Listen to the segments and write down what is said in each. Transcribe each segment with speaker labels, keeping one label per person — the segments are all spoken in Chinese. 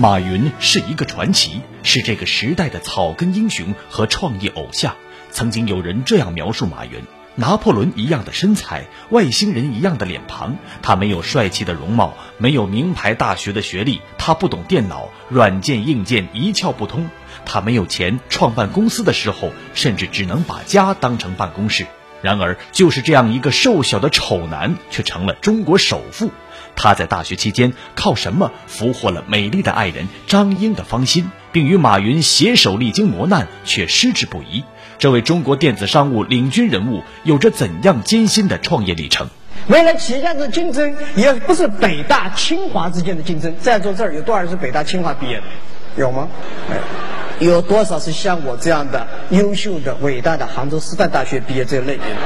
Speaker 1: 马云是一个传奇，是这个时代的草根英雄和创业偶像。曾经有人这样描述马云：拿破仑一样的身材，外星人一样的脸庞。他没有帅气的容貌，没有名牌大学的学历，他不懂电脑，软件硬件一窍不通。他没有钱，创办公司的时候，甚至只能把家当成办公室。然而，就是这样一个瘦小的丑男，却成了中国首富。他在大学期间靠什么俘获了美丽的爱人张英的芳心，并与马云携手历经磨难却矢志不移？这位中国电子商务领军人物有着怎样艰辛的创业历程？
Speaker 2: 未来企业家的竞争也不是北大清华之间的竞争。在座这儿有多少人是北大清华毕业的？有吗？有多少是像我这样的优秀的、伟大的杭州师范大学毕业这类别的？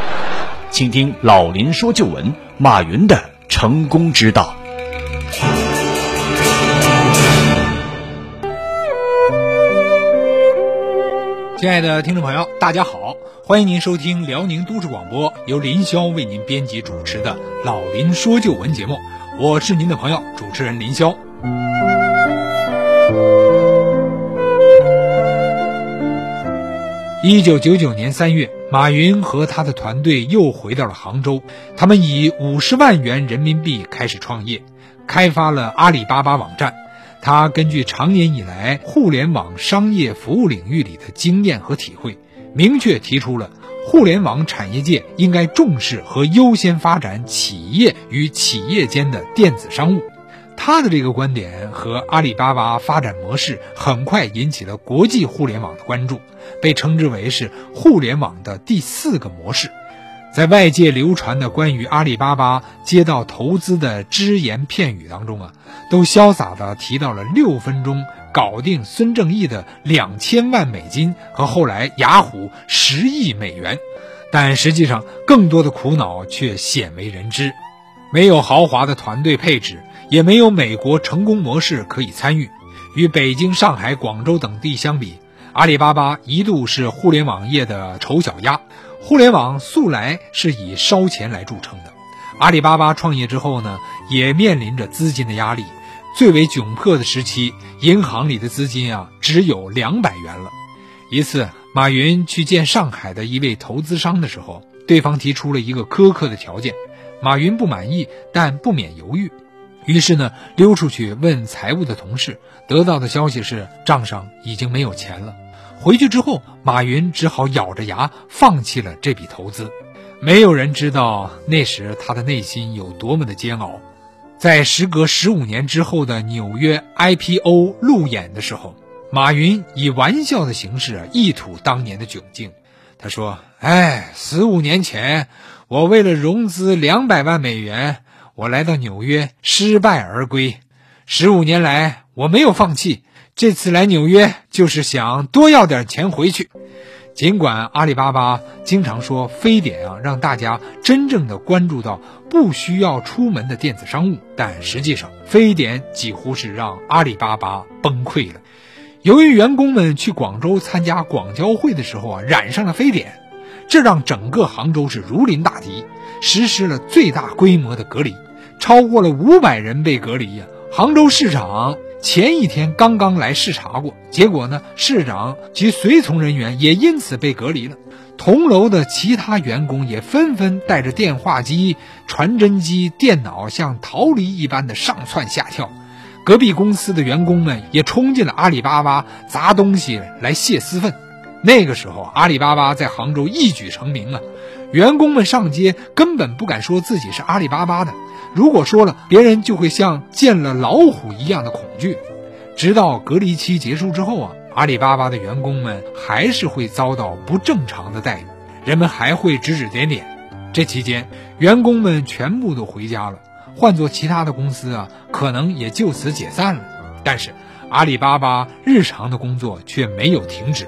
Speaker 1: 请听老林说旧闻：马云的成功之道。
Speaker 3: 亲爱的听众朋友，大家好，欢迎您收听辽宁都市广播由林霄为您编辑主持的《老林说旧闻》节目，我是您的朋友主持人林霄。一九九九年三月，马云和他的团队又回到了杭州。他们以五十万元人民币开始创业，开发了阿里巴巴网站。他根据长年以来互联网商业服务领域里的经验和体会，明确提出了互联网产业界应该重视和优先发展企业与企业间的电子商务。他的这个观点和阿里巴巴发展模式很快引起了国际互联网的关注，被称之为是互联网的第四个模式。在外界流传的关于阿里巴巴接到投资的只言片语当中啊，都潇洒地提到了六分钟搞定孙正义的两千万美金和后来雅虎十亿美元，但实际上更多的苦恼却鲜为人知，没有豪华的团队配置。也没有美国成功模式可以参与。与北京、上海、广州等地相比，阿里巴巴一度是互联网业的丑小鸭。互联网素来是以烧钱来著称的。阿里巴巴创业之后呢，也面临着资金的压力。最为窘迫的时期，银行里的资金啊只有两百元了。一次，马云去见上海的一位投资商的时候，对方提出了一个苛刻的条件，马云不满意，但不免犹豫。于是呢，溜出去问财务的同事，得到的消息是账上已经没有钱了。回去之后，马云只好咬着牙放弃了这笔投资。没有人知道那时他的内心有多么的煎熬。在时隔十五年之后的纽约 IPO 路演的时候，马云以玩笑的形式一吐当年的窘境。他说：“哎，十五年前，我为了融资两百万美元。”我来到纽约，失败而归。十五年来，我没有放弃。这次来纽约，就是想多要点钱回去。尽管阿里巴巴经常说非典啊，让大家真正的关注到不需要出门的电子商务，但实际上，非典几乎是让阿里巴巴崩溃了。由于员工们去广州参加广交会的时候啊，染上了非典，这让整个杭州是如临大敌。实施了最大规模的隔离，超过了五百人被隔离呀。杭州市长前一天刚刚来视察过，结果呢，市长及随从人员也因此被隔离了。同楼的其他员工也纷纷带着电话机、传真机、电脑，像逃离一般的上蹿下跳。隔壁公司的员工们也冲进了阿里巴巴，砸东西来泄私愤。那个时候，阿里巴巴在杭州一举成名啊。员工们上街根本不敢说自己是阿里巴巴的，如果说了，别人就会像见了老虎一样的恐惧。直到隔离期结束之后啊，阿里巴巴的员工们还是会遭到不正常的待遇，人们还会指指点点。这期间，员工们全部都回家了，换做其他的公司啊，可能也就此解散了。但是，阿里巴巴日常的工作却没有停止。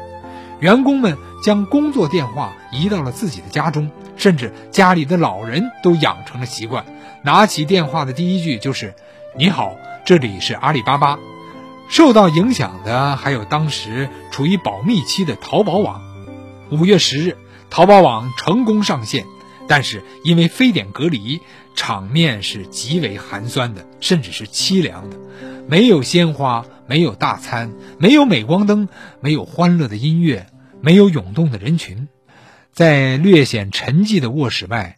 Speaker 3: 员工们将工作电话移到了自己的家中，甚至家里的老人都养成了习惯，拿起电话的第一句就是“你好，这里是阿里巴巴”。受到影响的还有当时处于保密期的淘宝网。五月十日，淘宝网成功上线，但是因为非典隔离，场面是极为寒酸的，甚至是凄凉的。没有鲜花，没有大餐，没有镁光灯，没有欢乐的音乐，没有涌动的人群。在略显沉寂的卧室外，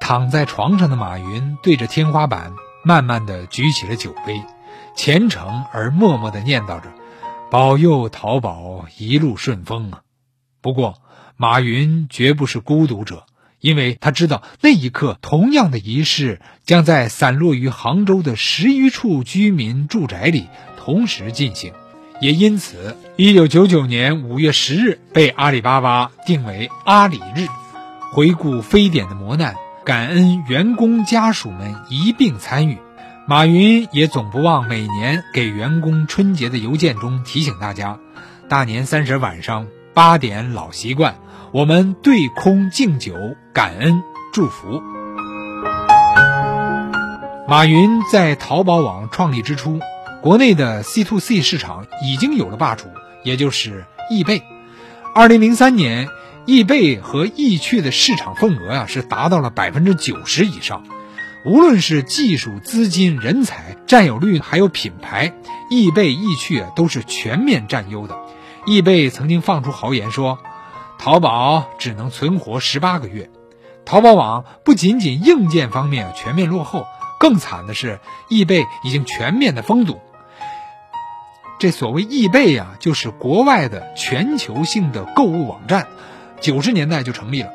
Speaker 3: 躺在床上的马云对着天花板，慢慢地举起了酒杯，虔诚而默默地念叨着：“保佑淘宝一路顺风啊！”不过，马云绝不是孤独者。因为他知道那一刻，同样的仪式将在散落于杭州的十余处居民住宅里同时进行，也因此，一九九九年五月十日被阿里巴巴定为阿里日，回顾非典的磨难，感恩员工家属们一并参与。马云也总不忘每年给员工春节的邮件中提醒大家：大年三十晚上八点老习惯。我们对空敬酒，感恩祝福。马云在淘宝网创立之初，国内的 C to C 市场已经有了霸主，也就是易贝。二零零三年，易贝和易趣的市场份额啊是达到了百分之九十以上。无论是技术、资金、人才、占有率，还有品牌，易贝、易趣都是全面占优的。易贝曾经放出豪言说。淘宝只能存活十八个月，淘宝网不仅仅硬件方面全面落后，更惨的是易贝已经全面的封堵。这所谓易贝呀，就是国外的全球性的购物网站，九十年代就成立了。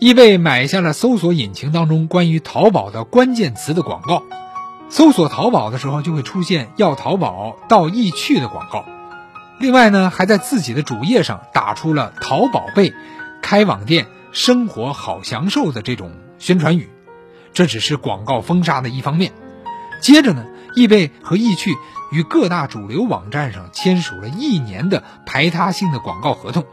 Speaker 3: 易贝买下了搜索引擎当中关于淘宝的关键词的广告，搜索淘宝的时候就会出现要淘宝到易趣的广告。另外呢，还在自己的主页上打出了“淘宝贝，开网店，生活好享受”的这种宣传语，这只是广告封杀的一方面。接着呢，易贝和易趣与各大主流网站上签署了一年的排他性的广告合同，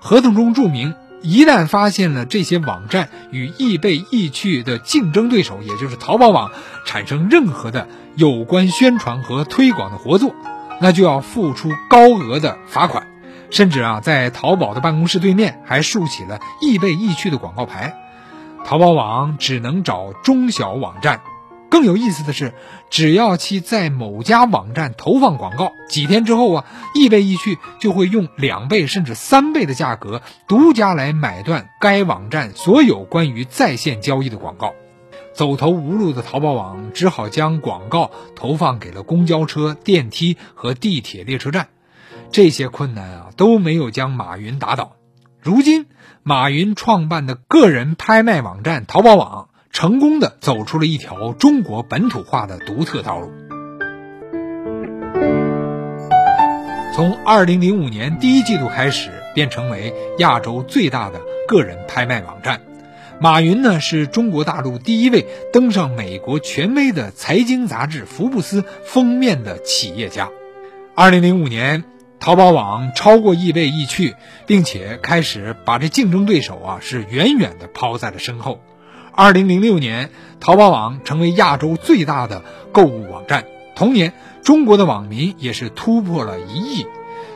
Speaker 3: 合同中注明，一旦发现了这些网站与易贝、易趣的竞争对手，也就是淘宝网产生任何的有关宣传和推广的合作。那就要付出高额的罚款，甚至啊，在淘宝的办公室对面还竖起了易贝易趣的广告牌。淘宝网只能找中小网站。更有意思的是，只要其在某家网站投放广告，几天之后啊，易贝易趣就会用两倍甚至三倍的价格独家来买断该网站所有关于在线交易的广告。走投无路的淘宝网只好将广告投放给了公交车、电梯和地铁列车站，这些困难啊都没有将马云打倒。如今，马云创办的个人拍卖网站淘宝网，成功的走出了一条中国本土化的独特道路。从二零零五年第一季度开始，便成为亚洲最大的个人拍卖网站。马云呢，是中国大陆第一位登上美国权威的财经杂志《福布斯》封面的企业家。二零零五年，淘宝网超过易贝、易趣，并且开始把这竞争对手啊是远远的抛在了身后。二零零六年，淘宝网成为亚洲最大的购物网站。同年，中国的网民也是突破了一亿。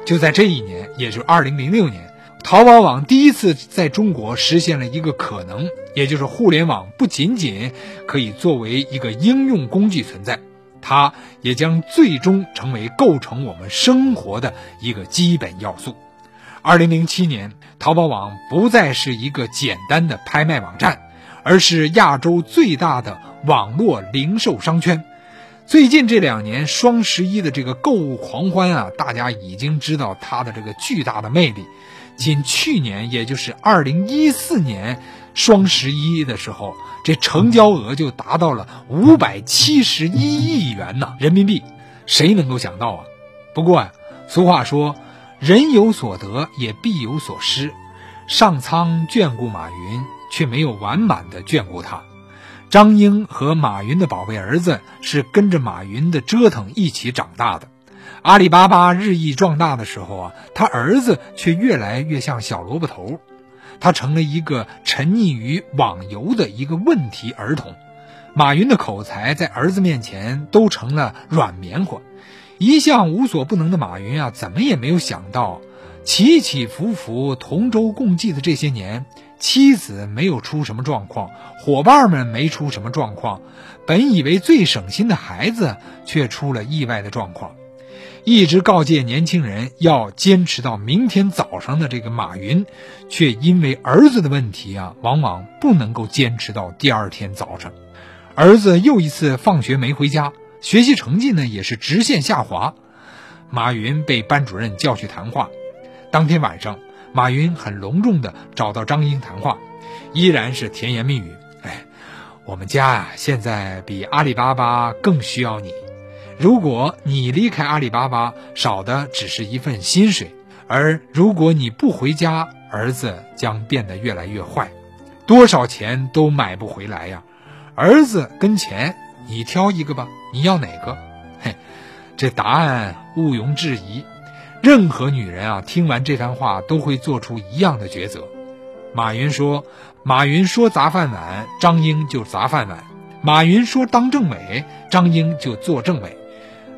Speaker 3: 就在这一年，也就是二零零六年。淘宝网第一次在中国实现了一个可能，也就是互联网不仅仅可以作为一个应用工具存在，它也将最终成为构成我们生活的一个基本要素。二零零七年，淘宝网不再是一个简单的拍卖网站，而是亚洲最大的网络零售商圈。最近这两年双十一的这个购物狂欢啊，大家已经知道它的这个巨大的魅力。仅去年，也就是二零一四年双十一的时候，这成交额就达到了五百七十一亿元呢人民币。谁能够想到啊？不过啊，俗话说，人有所得也必有所失。上苍眷顾马云，却没有完满的眷顾他。张英和马云的宝贝儿子是跟着马云的折腾一起长大的。阿里巴巴日益壮大的时候啊，他儿子却越来越像小萝卜头，他成了一个沉溺于网游的一个问题儿童。马云的口才在儿子面前都成了软棉花。一向无所不能的马云啊，怎么也没有想到，起起伏伏同舟共济的这些年，妻子没有出什么状况，伙伴们没出什么状况，本以为最省心的孩子却出了意外的状况。一直告诫年轻人要坚持到明天早上的这个马云，却因为儿子的问题啊，往往不能够坚持到第二天早上。儿子又一次放学没回家，学习成绩呢也是直线下滑。马云被班主任叫去谈话。当天晚上，马云很隆重地找到张英谈话，依然是甜言蜜语。哎，我们家啊，现在比阿里巴巴更需要你。如果你离开阿里巴巴，少的只是一份薪水；而如果你不回家，儿子将变得越来越坏，多少钱都买不回来呀！儿子跟钱，你挑一个吧，你要哪个？嘿，这答案毋庸置疑。任何女人啊，听完这番话都会做出一样的抉择。马云说：“马云说砸饭碗，张英就砸饭碗；马云说当政委，张英就做政委。”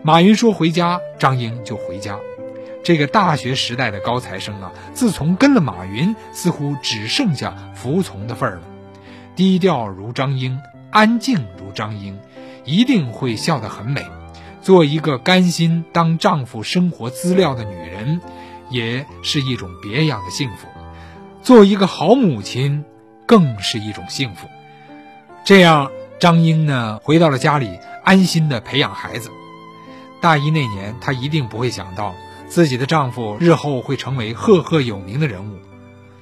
Speaker 3: 马云说回家，张英就回家。这个大学时代的高材生啊，自从跟了马云，似乎只剩下服从的份儿了。低调如张英，安静如张英，一定会笑得很美。做一个甘心当丈夫生活资料的女人，也是一种别样的幸福。做一个好母亲，更是一种幸福。这样，张英呢，回到了家里，安心的培养孩子。大一那年，她一定不会想到自己的丈夫日后会成为赫赫有名的人物。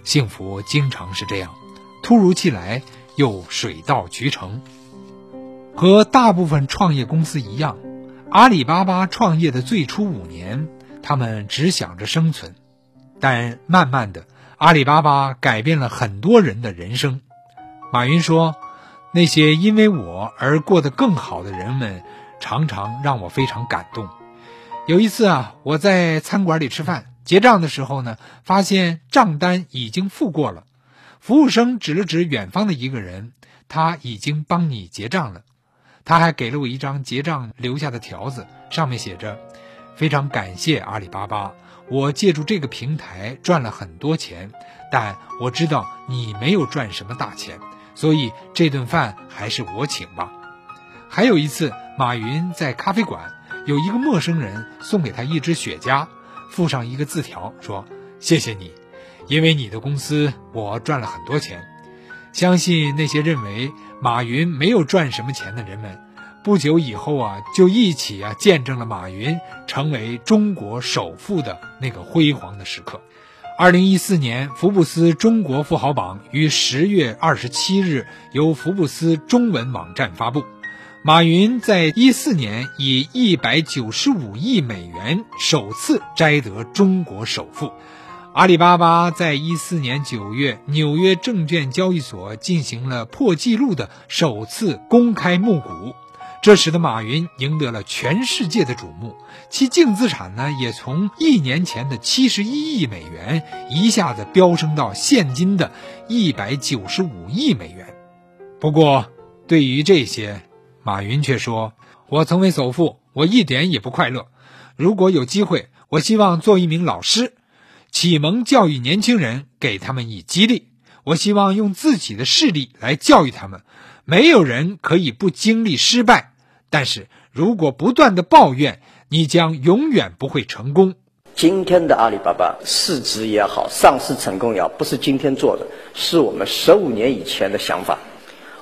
Speaker 3: 幸福经常是这样，突如其来又水到渠成。和大部分创业公司一样，阿里巴巴创业的最初五年，他们只想着生存。但慢慢的，阿里巴巴改变了很多人的人生。马云说：“那些因为我而过得更好的人们。”常常让我非常感动。有一次啊，我在餐馆里吃饭，结账的时候呢，发现账单已经付过了。服务生指了指远方的一个人，他已经帮你结账了。他还给了我一张结账留下的条子，上面写着：“非常感谢阿里巴巴，我借助这个平台赚了很多钱，但我知道你没有赚什么大钱，所以这顿饭还是我请吧。”还有一次，马云在咖啡馆，有一个陌生人送给他一支雪茄，附上一个字条，说：“谢谢你，因为你的公司，我赚了很多钱。”相信那些认为马云没有赚什么钱的人们，不久以后啊，就一起啊见证了马云成为中国首富的那个辉煌的时刻。二零一四年，福布斯中国富豪榜于十月二十七日由福布斯中文网站发布。马云在一四年以一百九十五亿美元首次摘得中国首富。阿里巴巴在一四年九月纽约证券交易所进行了破纪录的首次公开募股，这使得马云赢得了全世界的瞩目，其净资产呢也从一年前的七十一亿美元一下子飙升到现今的一百九十五亿美元。不过，对于这些，马云却说：“我曾为首富，我一点也不快乐。如果有机会，我希望做一名老师，启蒙教育年轻人，给他们以激励。我希望用自己的视力来教育他们。没有人可以不经历失败，但是如果不断的抱怨，你将永远不会成功。
Speaker 4: 今天的阿里巴巴市值也好，上市成功也好，不是今天做的，是我们十五年以前的想法。”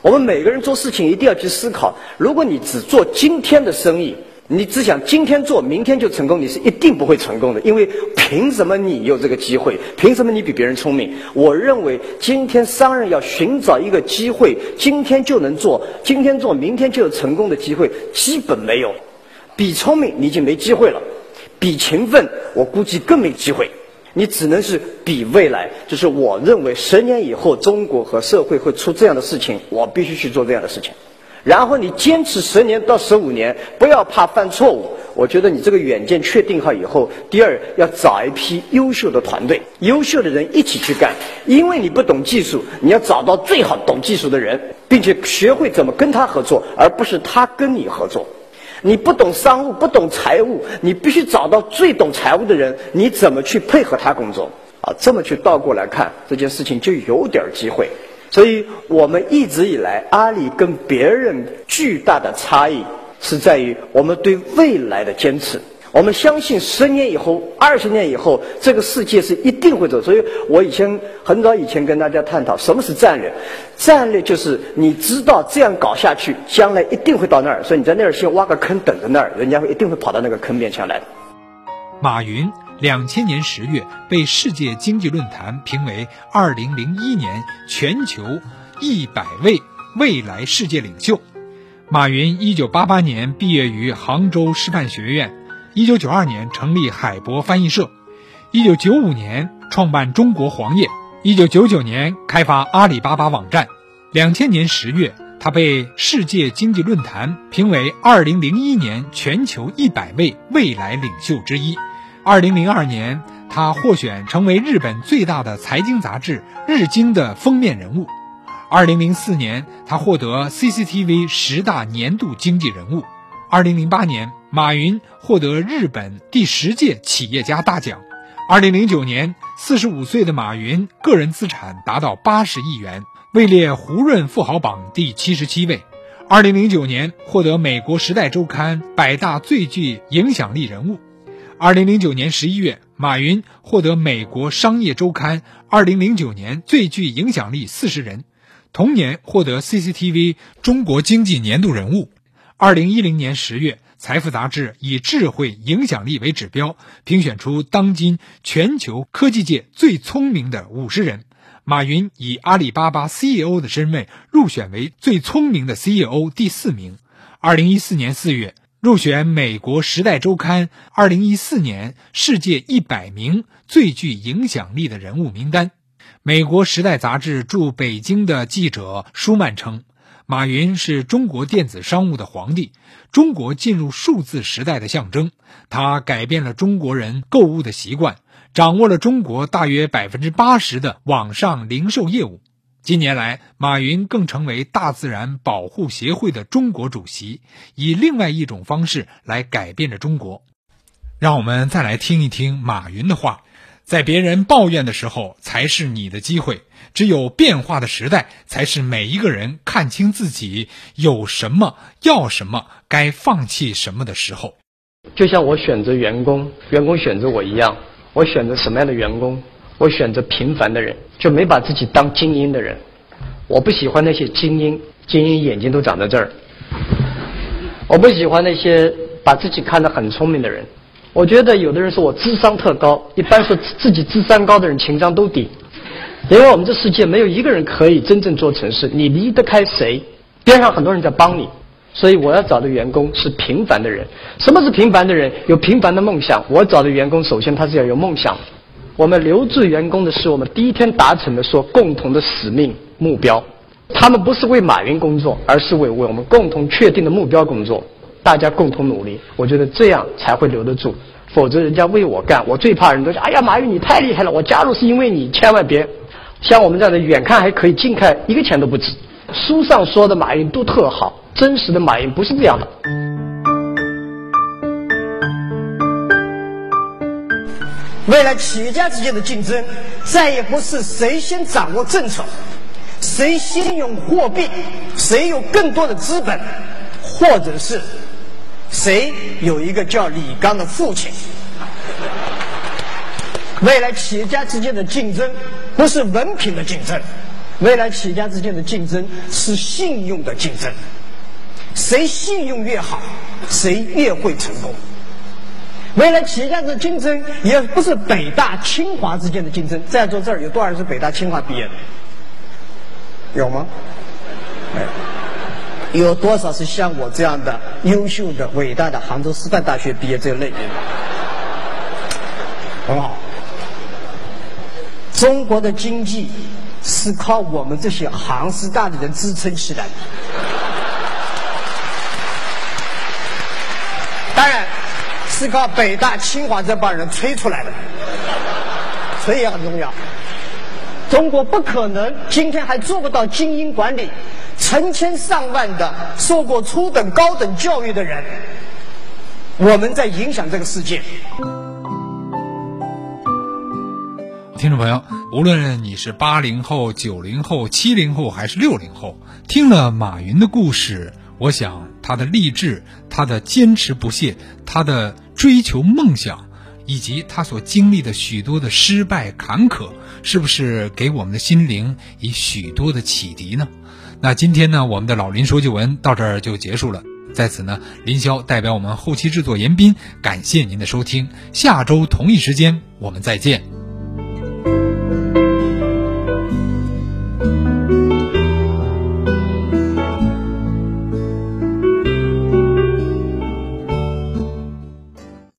Speaker 4: 我们每个人做事情一定要去思考：如果你只做今天的生意，你只想今天做，明天就成功，你是一定不会成功的。因为凭什么你有这个机会？凭什么你比别人聪明？我认为今天商人要寻找一个机会，今天就能做，今天做，明天就有成功的机会，基本没有。比聪明你已经没机会了，比勤奋我估计更没机会。你只能是比未来，就是我认为十年以后中国和社会会出这样的事情，我必须去做这样的事情。然后你坚持十年到十五年，不要怕犯错误。我觉得你这个远见确定好以后，第二要找一批优秀的团队，优秀的人一起去干。因为你不懂技术，你要找到最好懂技术的人，并且学会怎么跟他合作，而不是他跟你合作。你不懂商务，不懂财务，你必须找到最懂财务的人。你怎么去配合他工作？啊，这么去倒过来看这件事情，就有点机会。所以我们一直以来，阿里跟别人巨大的差异是在于我们对未来的坚持。我们相信十年以后、二十年以后，这个世界是一定会走。所以我以前很早以前跟大家探讨什么是战略，战略就是你知道这样搞下去，将来一定会到那儿，所以你在那儿先挖个坑等着那儿，人家会一定会跑到那个坑边上来。
Speaker 3: 马云两千年十月被世界经济论坛评为二零零一年全球一百位未来世界领袖。马云一九八八年毕业于杭州师范学院，一九九二年成立海博翻译社，一九九五年创办中国黄页，一九九九年开发阿里巴巴网站。两千年十月，他被世界经济论坛评为二零零一年全球一百位未来领袖之一。二零零二年，他获选成为日本最大的财经杂志《日经》的封面人物。二零零四年，他获得 CCTV 十大年度经济人物。二零零八年，马云获得日本第十届企业家大奖。二零零九年，四十五岁的马云个人资产达到八十亿元，位列胡润富豪榜第七十七位。二零零九年，获得美国《时代周刊》百大最具影响力人物。二零零九年十一月，马云获得美国商业周刊二零零九年最具影响力四十人，同年获得 CCTV 中国经济年度人物。二零一零年十月，财富杂志以智慧影响力为指标，评选出当今全球科技界最聪明的五十人。马云以阿里巴巴 CEO 的身份入选为最聪明的 CEO 第四名。二零一四年四月。入选美国《时代周刊》二零一四年世界一百名最具影响力的人物名单。美国《时代》杂志驻北京的记者舒曼称，马云是中国电子商务的皇帝，中国进入数字时代的象征。他改变了中国人购物的习惯，掌握了中国大约百分之八十的网上零售业务。近年来，马云更成为大自然保护协会的中国主席，以另外一种方式来改变着中国。让我们再来听一听马云的话：在别人抱怨的时候，才是你的机会；只有变化的时代，才是每一个人看清自己有什么、要什么、该放弃什么的时候。
Speaker 4: 就像我选择员工，员工选择我一样，我选择什么样的员工？我选择平凡的人，就没把自己当精英的人。我不喜欢那些精英，精英眼睛都长在这儿。我不喜欢那些把自己看得很聪明的人。我觉得有的人说我智商特高，一般说自己智商高的人情商都低。因为我们这世界没有一个人可以真正做成事，你离得开谁？边上很多人在帮你，所以我要找的员工是平凡的人。什么是平凡的人？有平凡的梦想。我找的员工，首先他是要有梦想。我们留住员工的是我们第一天达成的说共同的使命目标，他们不是为马云工作，而是为为我们共同确定的目标工作，大家共同努力，我觉得这样才会留得住，否则人家为我干，我最怕人都说，哎呀，马云你太厉害了，我加入是因为你，千万别，像我们这样的远看还可以，近看一个钱都不值。书上说的马云都特好，真实的马云不是这样的。
Speaker 2: 未来企业家之间的竞争，再也不是谁先掌握政策，谁先用货币，谁有更多的资本，或者是谁有一个叫李刚的父亲。未来企业家之间的竞争，不是文凭的竞争，未来企业家之间的竞争是信用的竞争，谁信用越好，谁越会成功。未来企业家的竞争也不是北大清华之间的竞争。在座这儿有多少人是北大清华毕业的？有吗？没有。有多少是像我这样的优秀的、伟大的杭州师范大学毕业这类的？很好。中国的经济是靠我们这些杭师大的人支撑起来的。当然。是靠北大、清华这帮人吹出来的，吹也很重要。中国不可能今天还做不到精英管理，成千上万的受过初等、高等教育的人，我们在影响这个世界。
Speaker 3: 听众朋友，无论你是八零后、九零后、七零后还是六零后，听了马云的故事，我想他的励志、他的坚持不懈、他的。追求梦想，以及他所经历的许多的失败坎坷，是不是给我们的心灵以许多的启迪呢？那今天呢，我们的老林说旧闻到这儿就结束了。在此呢，林霄代表我们后期制作严斌，感谢您的收听。下周同一时间，我们再见。